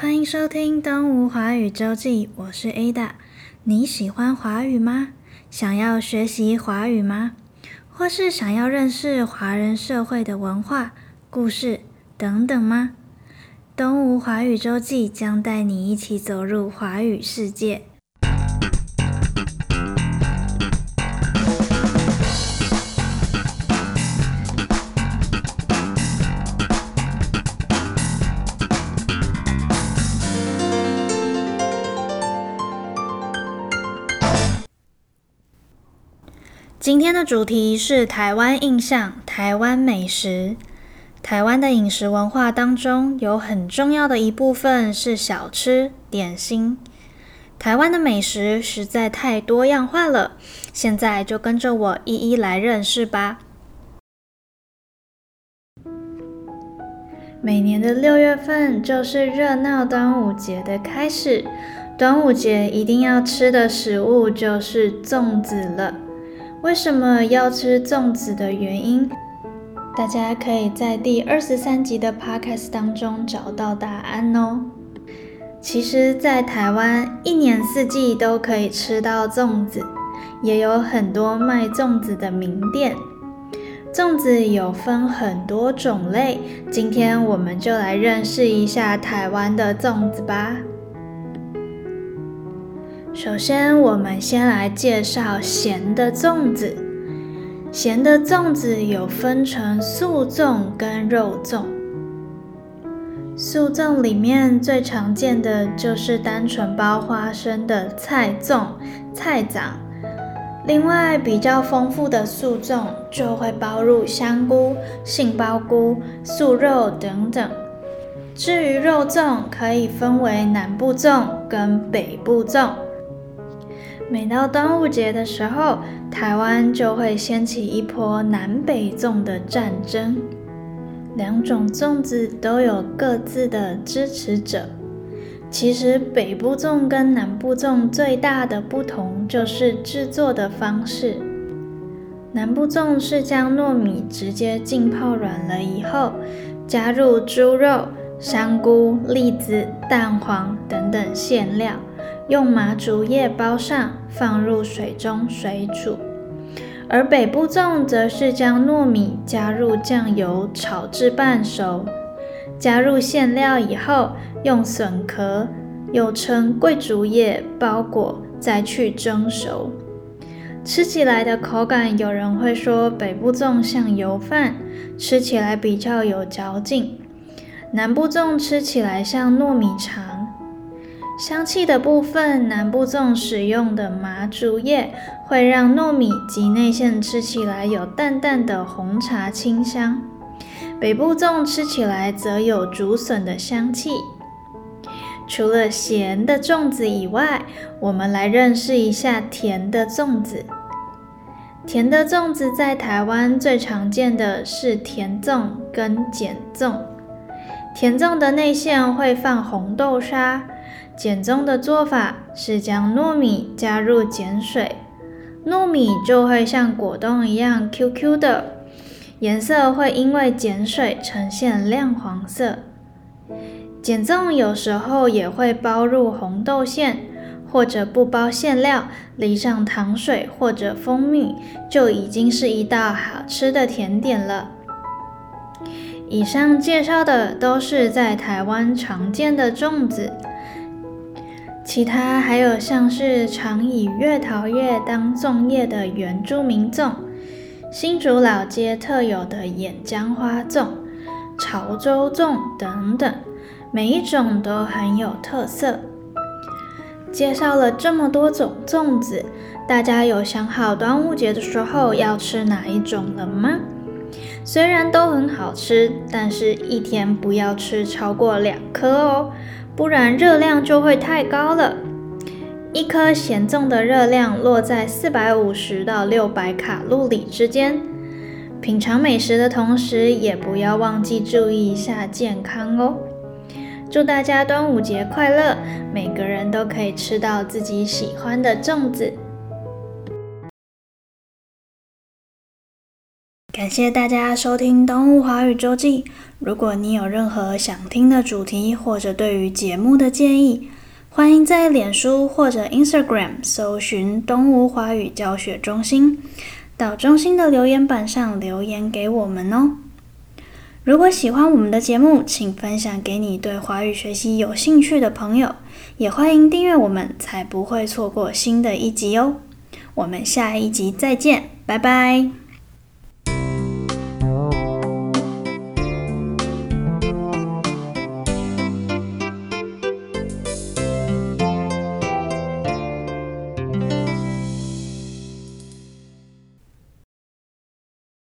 欢迎收听《东吴华语周记》，我是 Ada。你喜欢华语吗？想要学习华语吗？或是想要认识华人社会的文化、故事等等吗？《东吴华语周记》将带你一起走入华语世界。今天的主题是台湾印象、台湾美食。台湾的饮食文化当中，有很重要的一部分是小吃、点心。台湾的美食实在太多样化了，现在就跟着我一一来认识吧。每年的六月份就是热闹端午节的开始，端午节一定要吃的食物就是粽子了。为什么要吃粽子的原因，大家可以在第二十三集的 Podcast 当中找到答案哦。其实，在台湾一年四季都可以吃到粽子，也有很多卖粽子的名店。粽子有分很多种类，今天我们就来认识一下台湾的粽子吧。首先，我们先来介绍咸的粽子。咸的粽子有分成素粽跟肉粽。素粽里面最常见的就是单纯包花生的菜粽、菜粽。另外，比较丰富的素粽就会包入香菇、杏鲍菇、素肉等等。至于肉粽，可以分为南部粽跟北部粽。每到端午节的时候，台湾就会掀起一波南北粽的战争。两种粽子都有各自的支持者。其实北部粽跟南部粽最大的不同就是制作的方式。南部粽是将糯米直接浸泡软了以后，加入猪肉、香菇、栗子、蛋黄等等馅料。用麻竹叶包上，放入水中水煮；而北部粽则是将糯米加入酱油炒至半熟，加入馅料以后，用笋壳又称桂竹叶包裹，再去蒸熟。吃起来的口感，有人会说北部粽像油饭，吃起来比较有嚼劲；南部粽吃起来像糯米肠。香气的部分，南部粽使用的麻竹叶会让糯米及内馅吃起来有淡淡的红茶清香；北部粽吃起来则有竹笋的香气。除了咸的粽子以外，我们来认识一下甜的粽子。甜的粽子在台湾最常见的是甜粽跟碱粽。甜粽的内馅会放红豆沙。碱粽的做法是将糯米加入碱水，糯米就会像果冻一样 Q Q 的，颜色会因为碱水呈现亮黄色。碱粽有时候也会包入红豆馅，或者不包馅料，淋上糖水或者蜂蜜，就已经是一道好吃的甜点了。以上介绍的都是在台湾常见的粽子。其他还有像是常以月桃叶当粽叶的原住民粽，新竹老街特有的岩浆花粽、潮州粽等等，每一种都很有特色。介绍了这么多种粽子，大家有想好端午节的时候要吃哪一种了吗？虽然都很好吃，但是一天不要吃超过两颗哦。不然热量就会太高了。一颗咸粽的热量落在四百五十到六百卡路里之间。品尝美食的同时，也不要忘记注意一下健康哦。祝大家端午节快乐，每个人都可以吃到自己喜欢的粽子。感谢大家收听《东吴华语周记》。如果你有任何想听的主题，或者对于节目的建议，欢迎在脸书或者 Instagram 搜寻“东吴华语教学中心”，到中心的留言板上留言给我们哦。如果喜欢我们的节目，请分享给你对华语学习有兴趣的朋友，也欢迎订阅我们，才不会错过新的一集哦。我们下一集再见，拜拜。